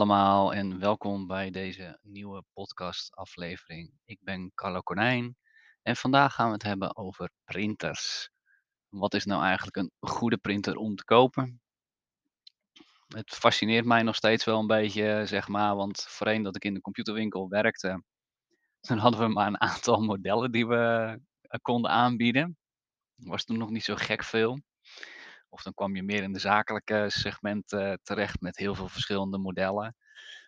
Allemaal en welkom bij deze nieuwe podcast-aflevering. Ik ben Carlo Konijn en vandaag gaan we het hebben over printers. Wat is nou eigenlijk een goede printer om te kopen? Het fascineert mij nog steeds wel een beetje, zeg maar, want voorheen dat ik in de computerwinkel werkte, toen hadden we maar een aantal modellen die we eh, konden aanbieden. Was toen nog niet zo gek veel. Of dan kwam je meer in de zakelijke segment eh, terecht met heel veel verschillende modellen.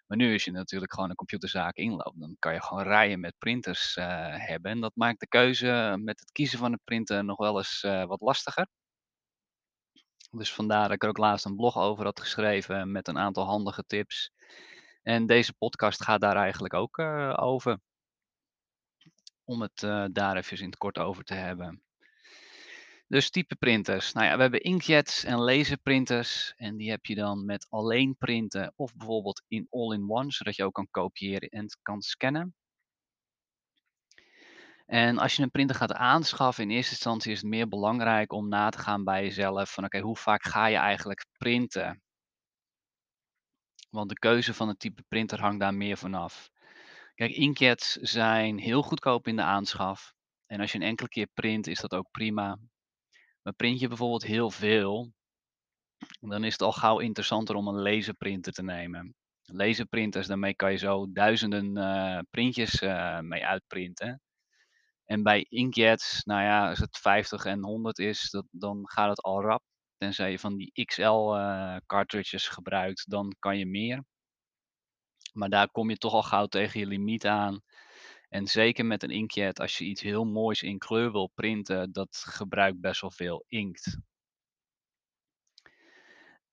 Maar nu als je natuurlijk gewoon een computerzaak inloopt, dan kan je gewoon rijen met printers eh, hebben. En dat maakt de keuze met het kiezen van een printer nog wel eens eh, wat lastiger. Dus vandaar dat ik er ook laatst een blog over had geschreven met een aantal handige tips. En deze podcast gaat daar eigenlijk ook over. Om het daar even in het kort over te hebben. Dus type printers. Nou ja, we hebben inkjets en laserprinters. En die heb je dan met alleen printen of bijvoorbeeld in all-in-one, zodat je ook kan kopiëren en kan scannen. En als je een printer gaat aanschaffen, in eerste instantie is het meer belangrijk om na te gaan bij jezelf van oké, hoe vaak ga je eigenlijk printen? Want de keuze van het type printer hangt daar meer vanaf. Kijk, inkjets zijn heel goedkoop in de aanschaf. En als je een enkele keer print, is dat ook prima. Maar print je bijvoorbeeld heel veel, dan is het al gauw interessanter om een laserprinter te nemen. Laserprinters, daarmee kan je zo duizenden uh, printjes uh, mee uitprinten. En bij inkjets, nou ja, als het 50 en 100 is, dat, dan gaat het al rap. Tenzij je van die XL uh, cartridges gebruikt, dan kan je meer. Maar daar kom je toch al gauw tegen je limiet aan. En zeker met een inkjet, als je iets heel moois in kleur wil printen, dat gebruikt best wel veel inkt.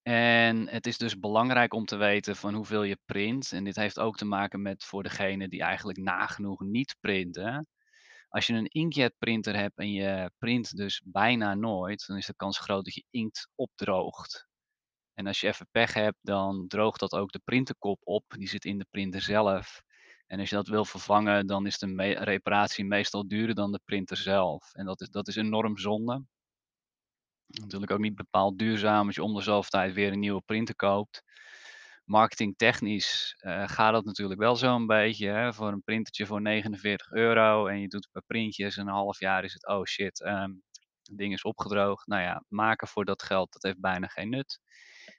En het is dus belangrijk om te weten van hoeveel je print. En dit heeft ook te maken met voor degene die eigenlijk nagenoeg niet printen. Als je een inkjet printer hebt en je print dus bijna nooit, dan is de kans groot dat je inkt opdroogt. En als je even pech hebt, dan droogt dat ook de printerkop op. Die zit in de printer zelf. En als je dat wil vervangen, dan is de reparatie meestal duurder dan de printer zelf. En dat is, dat is enorm zonde. Natuurlijk ook niet bepaald duurzaam als je om de zoveel tijd weer een nieuwe printer koopt. Marketingtechnisch uh, gaat dat natuurlijk wel zo'n beetje. Hè? Voor een printertje voor 49 euro en je doet een paar printjes en een half jaar is het, oh shit, um, het ding is opgedroogd. Nou ja, maken voor dat geld, dat heeft bijna geen nut.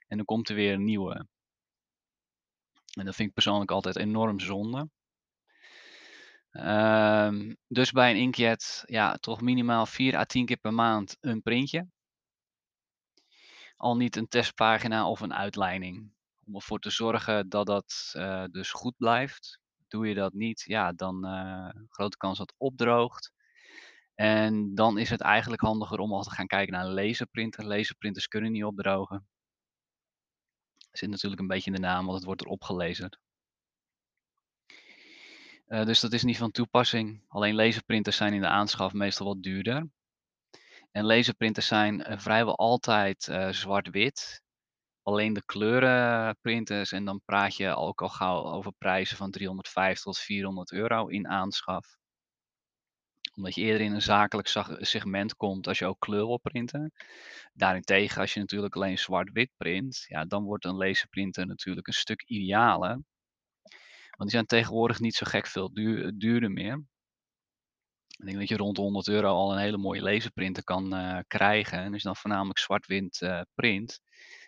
En dan komt er weer een nieuwe. En dat vind ik persoonlijk altijd enorm zonde. Um, dus bij een inkjet, ja, toch minimaal 4 à 10 keer per maand een printje al niet een testpagina of een uitleiding. Om ervoor te zorgen dat dat uh, dus goed blijft. Doe je dat niet, ja, dan uh, grote kans dat het opdroogt. En dan is het eigenlijk handiger om al te gaan kijken naar een laserprinter. Laserprinters kunnen niet opdrogen. Zit natuurlijk een beetje in de naam, want het wordt erop gelezen. Uh, dus dat is niet van toepassing. Alleen laserprinters zijn in de aanschaf meestal wat duurder. En laserprinters zijn uh, vrijwel altijd uh, zwart-wit. Alleen de kleurenprinters en dan praat je ook al gauw over prijzen van 350 tot 400 euro in aanschaf. Omdat je eerder in een zakelijk segment komt als je ook kleur wil printen. Daarentegen, als je natuurlijk alleen zwart-wit print, ja, dan wordt een laserprinter natuurlijk een stuk idealer. Want die zijn tegenwoordig niet zo gek veel duur, duurder meer. Ik denk dat je rond de 100 euro al een hele mooie laserprinter kan uh, krijgen. En je dan voornamelijk zwart-wit uh, print,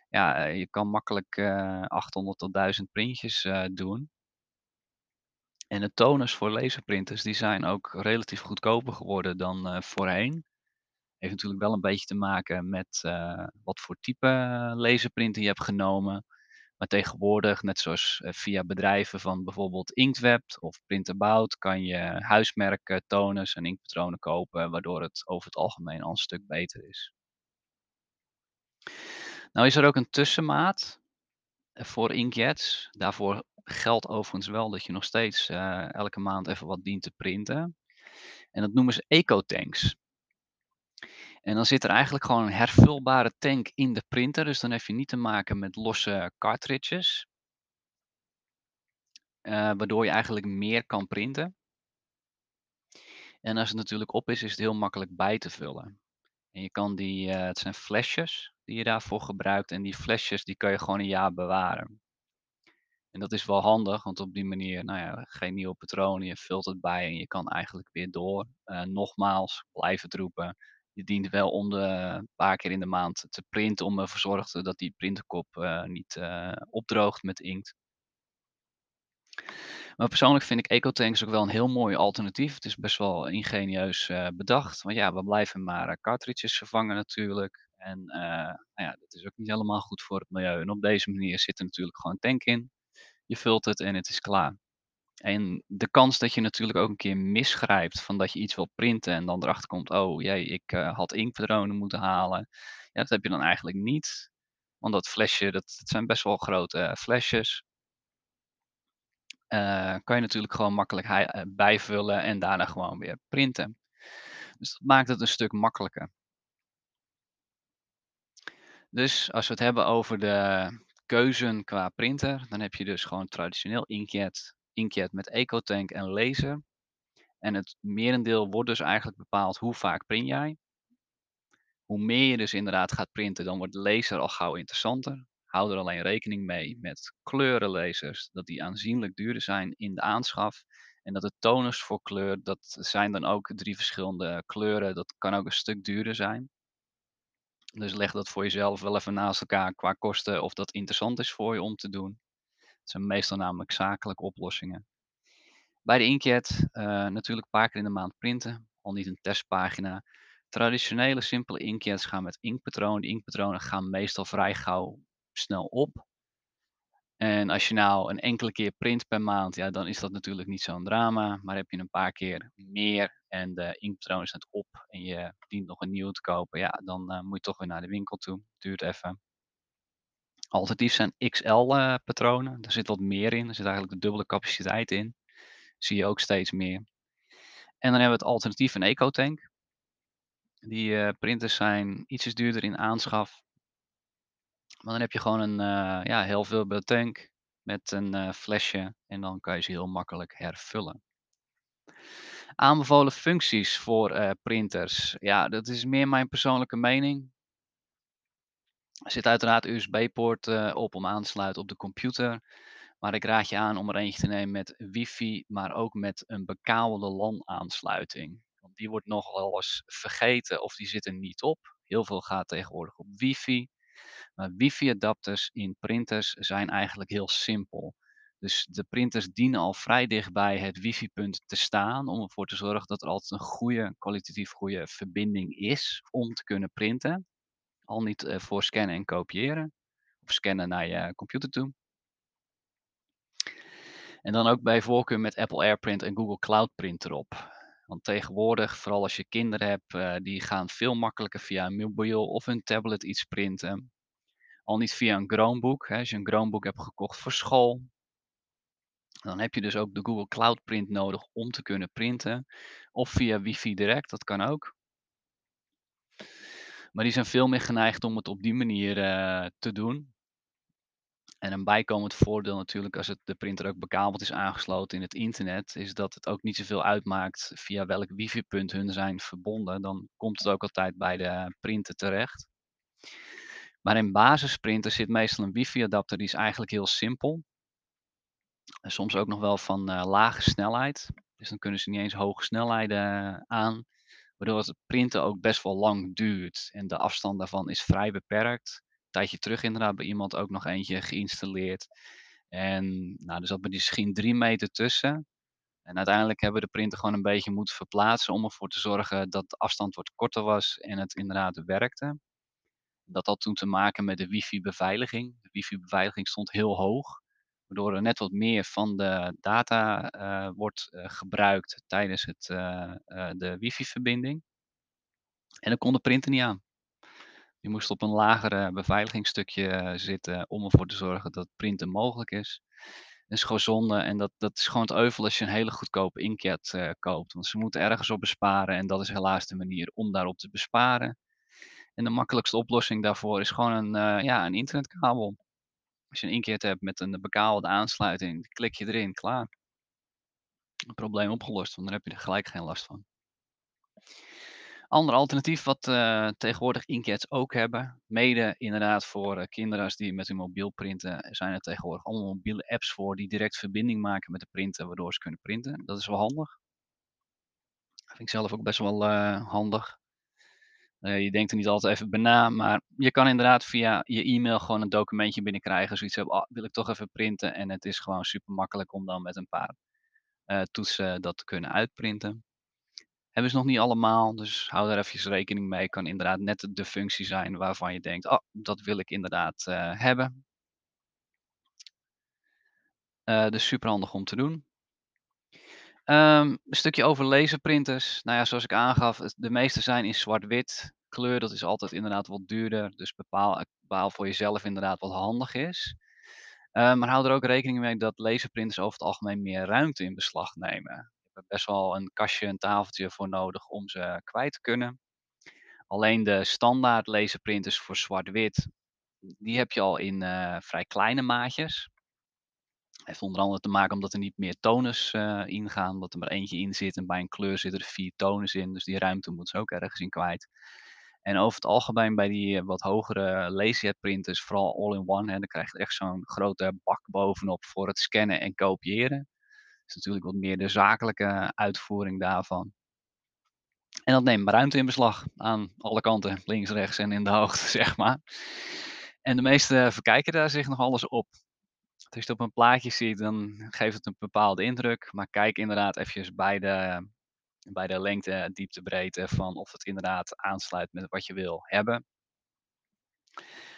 ja, je kan makkelijk uh, 800 tot 1000 printjes doen. En de toners voor laserprinters die zijn ook relatief goedkoper geworden dan voorheen. Heeft natuurlijk wel een beetje te maken met wat voor type laserprinter je hebt genomen. Maar tegenwoordig, net zoals eh, via bedrijven van bijvoorbeeld Inkweb of Printabout, kan je huismerken, toners en inkpatronen kopen, waardoor het over het algemeen al een stuk beter is. Nou is er ook een tussenmaat eh, voor inkjets. Daarvoor geldt overigens wel dat je nog steeds uh, elke maand even wat dient te printen. En dat noemen ze ecotanks. En dan zit er eigenlijk gewoon een hervulbare tank in de printer. Dus dan heb je niet te maken met losse cartridges. Uh, waardoor je eigenlijk meer kan printen. En als het natuurlijk op is, is het heel makkelijk bij te vullen. En je kan die, uh, het zijn flesjes die je daarvoor gebruikt. En die flesjes die kan je gewoon een jaar bewaren. En dat is wel handig, want op die manier, nou ja, geen nieuwe patronen, je vult het bij en je kan eigenlijk weer door. Eh, nogmaals, blijf het roepen, je dient wel om een paar keer in de maand te printen om ervoor zorgen dat die printerkop, eh, niet, eh, opdroogt met inkt. Maar persoonlijk vind ik Ecotanks ook wel een heel mooi alternatief. Het is best wel ingenieus, eh, bedacht, want ja, we blijven maar, eh, cartridges vervangen natuurlijk. En, eh, nou ja, dat is ook niet helemaal goed voor het milieu. En op deze manier zit er natuurlijk gewoon een tank in. Je vult het en het is klaar. En de kans dat je natuurlijk ook een keer misgrijpt van dat je iets wil printen en dan erachter komt: "Oh jee, ik, eh, had inkpatronen moeten halen." Ja, dat heb je dan eigenlijk niet. Want dat flesje, dat dat zijn best wel grote eh, flesjes. Eh, kan je natuurlijk gewoon makkelijk bijvullen en daarna gewoon weer printen. Dus dat maakt het een stuk makkelijker. Dus als we het hebben over de keuzen qua printer, dan heb je dus gewoon traditioneel inkjet, inkjet met Ecotank en laser. En het merendeel wordt dus eigenlijk bepaald hoe vaak print jij. Hoe meer je dus inderdaad gaat printen, dan wordt laser al gauw interessanter. Hou er alleen rekening mee met kleurenlasers, dat die aanzienlijk duurder zijn in de aanschaf. En dat de toners voor kleur, dat zijn dan ook drie verschillende kleuren. Dat kan ook een stuk duurder zijn. Dus leg dat voor jezelf wel even naast elkaar qua kosten of dat interessant is voor je om te doen. Het zijn meestal namelijk zakelijke oplossingen. Bij de inkjet uh, natuurlijk een paar keer in de maand printen, al niet een testpagina. Traditionele simpele inkjets gaan met inkpatronen. De inkpatronen gaan meestal vrij gauw snel op. En als je nou een enkele keer print per maand, ja, dan is dat natuurlijk niet zo'n drama. Maar heb je een paar keer meer en de inkpatroon is net op en je dient nog een nieuwe te kopen, ja, dan uh, moet je toch weer naar de winkel toe. Duurt even. Alternatief zijn XL-patronen. Daar zit wat meer in. Er zit eigenlijk de dubbele capaciteit in. Zie je ook steeds meer. En dan hebben we het alternatief een EcoTank. Die uh, printers zijn ietsjes duurder in aanschaf. Maar dan heb je gewoon een uh, ja, heel veel tank met een flesje en dan kan je ze heel makkelijk hervullen. Aanbevolen functies voor printers. Ja, dat is meer mijn persoonlijke mening. Er zit uiteraard USB-poort op om aan te sluiten op de computer. Maar ik raad je aan om er eentje te nemen met wifi, maar ook met een bekabelde LAN-aansluiting. Want die wordt nogal eens vergeten of die zit er niet op. Heel veel gaat tegenwoordig op wifi. Maar wifi-adapters in printers zijn eigenlijk heel simpel. Dus de printers dienen al vrij dichtbij het wifi-punt te staan om ervoor te zorgen dat er altijd een goede, kwalitatief goede verbinding is om te kunnen printen. Al niet uh, voor scannen en kopiëren. Of scannen naar je computer toe. En dan ook bij voorkeur met Apple AirPrint en Google Cloud Print erop. Want tegenwoordig, vooral als je kinderen hebt, uh, die gaan veel makkelijker via een mobiel of een tablet iets printen. Al niet via een Chromebook. Hè. Als je een Chromebook hebt gekocht voor school, dan heb je dus ook de Google Cloud Print nodig om te kunnen printen. Of via wifi direct, dat kan ook. Maar die zijn veel meer geneigd om het op die manier uh, te doen. En een bijkomend voordeel natuurlijk als het, de printer ook bekabeld is aangesloten in het internet, is dat het ook niet zoveel uitmaakt via welk wifi-punt hun zijn verbonden. Dan komt het ook altijd bij de printer terecht. Maar in basisprinters zit meestal een wifi-adapter, die is eigenlijk heel simpel. En soms ook nog wel van uh, lage snelheid. Dus dan kunnen ze niet eens hoge snelheden aan. Waardoor het printen ook best wel lang duurt. En de afstand daarvan is vrij beperkt. Een tijdje terug inderdaad bij iemand ook nog eentje geïnstalleerd. En nou, er zat misschien drie meter tussen. En uiteindelijk hebben we de printer gewoon een beetje moeten verplaatsen om ervoor te zorgen dat de afstand wat korter was en het inderdaad werkte. Dat had toen te maken met de wifi-beveiliging. De wifi-beveiliging stond heel hoog, waardoor er net wat meer van de data uh, wordt uh, gebruikt tijdens het, uh, de wifi-verbinding. En dan kon de printer niet aan. Je moest op een lagere beveiligingsstukje zitten om ervoor te zorgen dat printen mogelijk is. Dat is gewoon zonde en dat, dat is gewoon het euvel als je een hele goedkope inkjet koopt. Want ze moeten ergens op besparen en dat is helaas de manier om daarop te besparen. En de makkelijkste oplossing daarvoor is gewoon een, ja, een internetkabel. Als je een inkjet hebt met een bekabelde aansluiting, klik je erin, klaar. Probleem opgelost, want dan heb je er gelijk geen last van. Ander alternatief wat, eh, tegenwoordig inkjets ook hebben, mede inderdaad voor, eh, kinderen als die met hun mobiel printen, zijn er tegenwoordig allemaal mobiele apps voor die direct verbinding maken met de printer, waardoor ze kunnen printen. Dat is wel handig. Vind ik zelf ook best wel, eh, handig. Eh, je denkt er niet altijd even bij na, maar je kan inderdaad via je e-mail gewoon een documentje binnenkrijgen. Zoiets hebben, "Ah, wil ik toch even printen?" En het is gewoon super makkelijk om dan met een paar, eh, toetsen dat te kunnen uitprinten. Hebben ze nog niet allemaal, dus hou daar eventjes rekening mee. Kan inderdaad net de functie zijn waarvan je denkt: "Oh, dat wil ik inderdaad, eh, hebben." Eh, dus superhandig om te doen. Ehm, een stukje over laserprinters. Nou ja, zoals ik aangaf, de meeste zijn in zwart-wit. Kleur, dat is altijd inderdaad wat duurder, dus bepaal eh, bepaal voor jezelf inderdaad wat handig is. Ehm, maar hou er ook rekening mee dat laserprinters over het algemeen meer ruimte in beslag nemen. Je hebt best wel een kastje, een tafeltje voor nodig om ze kwijt te kunnen. Alleen de standaard laserprinters voor zwart-wit, die heb je al in, eh, vrij kleine maatjes. Heeft onder andere te maken omdat er niet meer toners, eh, ingaan, omdat er maar eentje in zit en bij een kleur zitten er 4 toners in, dus die ruimte moeten ze ook ergens in kwijt. En over het algemeen bij die, eh, wat hogere laserjet printers, vooral all-in-one, dan krijg je echt zo'n grote bak bovenop voor het scannen en kopiëren. is natuurlijk wat meer de zakelijke uitvoering daarvan. En dat neemt ruimte in beslag aan alle kanten, links, rechts en in de hoogte, zeg maar. En de meesten verkijken daar zich nog alles op. Als je het op een plaatje ziet, dan geeft het een bepaalde indruk, maar kijk inderdaad eventjes bij de bij de lengte, diepte, breedte van of het inderdaad aansluit met wat je wil hebben.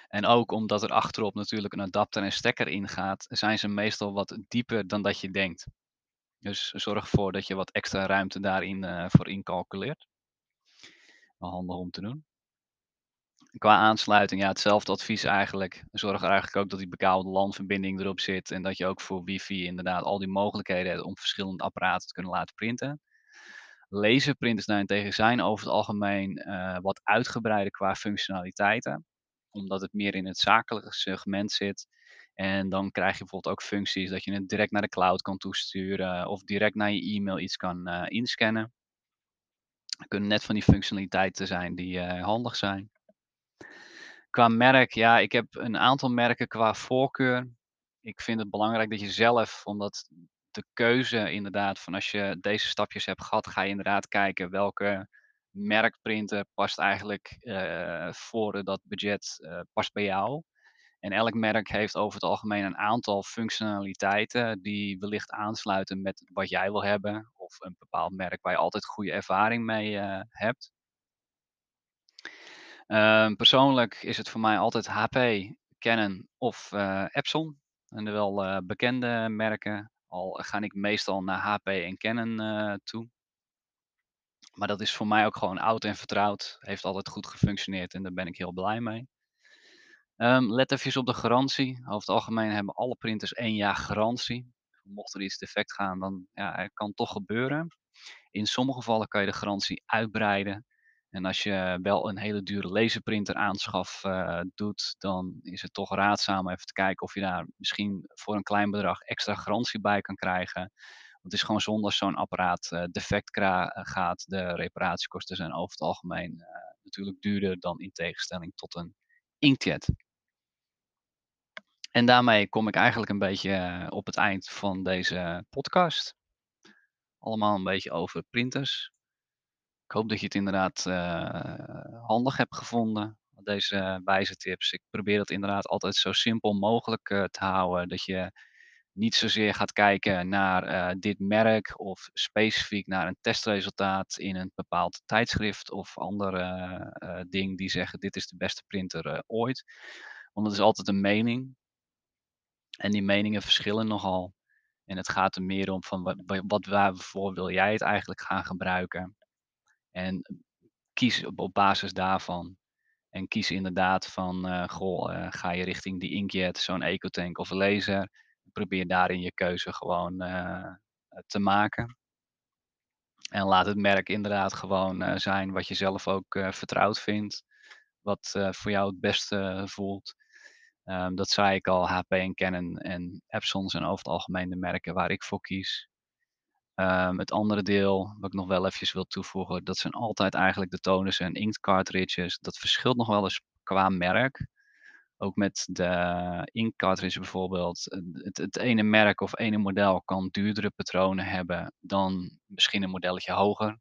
En ook omdat er achterop natuurlijk een adapter en stekker ingaat, zijn ze meestal wat dieper dan dat je denkt. Dus zorg ervoor dat je wat extra ruimte daarin, eh, voor incalculeert. Handig om te doen. Qua aansluiting, ja, hetzelfde advies eigenlijk. Zorg er eigenlijk ook dat die bekabelde LAN-verbinding erop zit en dat je ook voor wifi inderdaad al die mogelijkheden hebt om verschillende apparaten te kunnen laten printen. Laserprinters daarentegen zijn over het algemeen, eh, wat uitgebreider qua functionaliteiten, omdat het meer in het zakelijke segment zit. En dan krijg je bijvoorbeeld ook functies dat je het direct naar de cloud kan toesturen of direct naar je e-mail iets kan, eh, inscannen. Kunnen net van die functionaliteiten zijn die, eh, handig zijn. Qua merk, ja, ik heb een aantal merken qua voorkeur. Ik vind het belangrijk dat je zelf, omdat de keuze inderdaad van als je deze stapjes hebt gehad, ga je inderdaad kijken welke merkprinter past eigenlijk eh, voor dat budget, eh, past bij jou. En elk merk heeft over het algemeen een aantal functionaliteiten die wellicht aansluiten met wat jij wil hebben. Of een bepaald merk waar je altijd goede ervaring mee eh, hebt. Ehm, persoonlijk is het voor mij altijd HP, Canon of eh, Epson. En de wel eh, bekende merken. Al ga ik meestal naar HP en Canon eh, toe. Maar dat is voor mij ook gewoon oud en vertrouwd. Heeft altijd goed gefunctioneerd en daar ben ik heel blij mee. Ehm, let even op de garantie. Over het algemeen hebben alle printers één jaar garantie. Mocht er iets defect gaan, dan ja, het kan toch gebeuren. In sommige gevallen kan je de garantie uitbreiden. En als je wel een hele dure laserprinter aanschaf eh, doet, dan is het toch raadzaam even te kijken of je daar misschien voor een klein bedrag extra garantie bij kan krijgen. Want het is gewoon zonde als zo'n apparaat eh, defect eh, gaat. De reparatiekosten zijn over het algemeen natuurlijk duurder dan in tegenstelling tot een inkjet. En daarmee kom ik eigenlijk een beetje op het eind van deze podcast. Allemaal een beetje over printers. Ik hoop dat je het inderdaad eh, handig hebt gevonden, deze wijze tips. Ik probeer het inderdaad altijd zo simpel mogelijk eh, te houden. Dat je niet zozeer gaat kijken naar eh, dit merk of specifiek naar een testresultaat in een bepaald tijdschrift of ander eh, eh, ding die zeggen dit is de beste printer ooit. Want het is altijd een mening. En die meningen verschillen nogal. En het gaat er meer om van wat, wa- wat waarvoor wil jij het eigenlijk gaan gebruiken. En kies op, basis daarvan. En kies inderdaad van, eh, goh, eh, ga je richting die inkjet, zo'n EcoTank of laser. Probeer daarin je keuze gewoon eh, te maken. En laat het merk inderdaad gewoon zijn wat je zelf ook vertrouwd vindt. Wat voor jou het beste voelt. Ehm, dat zei ik al, HP en Canon en Epson zijn over het algemeen de merken waar ik voor kies. Ehm, het andere deel, wat ik nog wel eventjes wil toevoegen, dat zijn altijd eigenlijk de toners en inkt cartridges. Dat verschilt nog wel eens qua merk. Ook met de inkt cartridge bijvoorbeeld. Eh, het het ene merk of ene model kan duurdere patronen hebben dan misschien een modelletje hoger.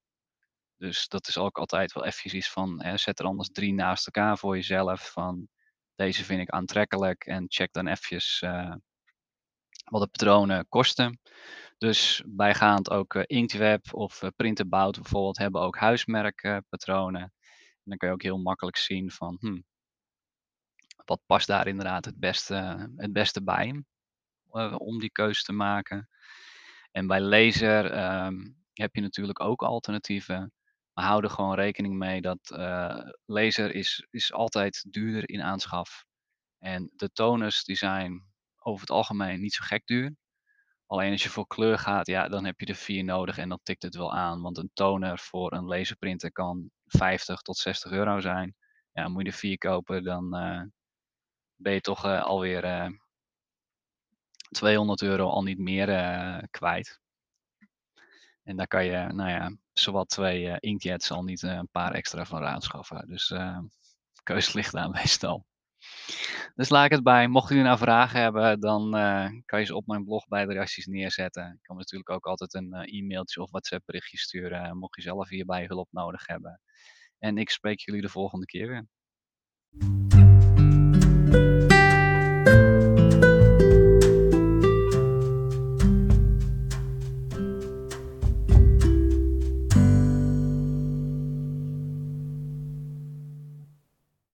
Dus dat is ook altijd wel eventjes iets van, hè, zet er anders 3 naast elkaar voor jezelf van deze vind ik aantrekkelijk en check dan eventjes eh, wat de patronen kosten. Dus bijgaand ook eh, Inktweb of uh, Printerbout bijvoorbeeld hebben ook huismerkpatronen. en dan kun je ook heel makkelijk zien van hm, wat past daar inderdaad het beste, het beste bij om die keuze te maken. En bij laser ehm, heb je natuurlijk ook alternatieven. Maar hou er gewoon rekening mee dat laser is, is altijd duurder in aanschaf. En de toners die zijn over het algemeen niet zo gek duur. Alleen als je voor kleur gaat, ja, dan heb je er vier nodig en dan tikt het wel aan. Want een toner voor een laserprinter kan 50 tot 60 euro zijn. Ja, moet je er vier kopen, dan uh, ben je toch uh, alweer uh, 200 euro al niet meer kwijt. En daar kan je, nou ja, zowat twee inkjets al niet een paar extra van aanschaffen. Dus keus ligt daar meestal. Dus laat ik het bij. Mocht u nou vragen hebben, dan uh, kan je ze op mijn blog bij de reacties neerzetten. Ik kan natuurlijk ook altijd een uh, e-mailtje of WhatsApp berichtje sturen, mocht je zelf hierbij hulp nodig hebben. En ik spreek jullie de volgende keer weer.